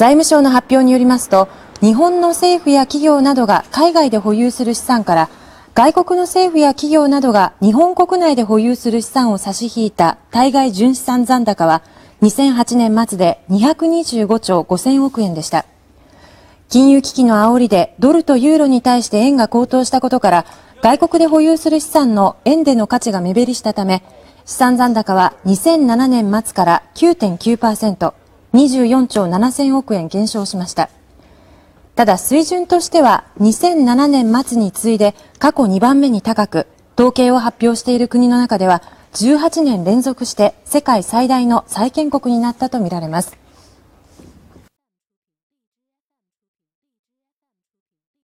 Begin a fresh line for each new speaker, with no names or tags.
財務省の発表によりますと、日本の政府や企業などが海外で保有する資産から外国の政府や企業などが日本国内で保有する資産を差し引いた対外純資産残高は2008年末で225兆5000億円でした。金融危機の煽りでドルとユーロに対して円が高騰したことから外国で保有する資産の円での価値が目減りしたため資産残高は2007年末から9.9%、24兆7000億円減少しました。ただ水準としては2007年末に次いで過去2番目に高く、統計を発表している国の中では18年連続して世界最大の債権国になったとみられます。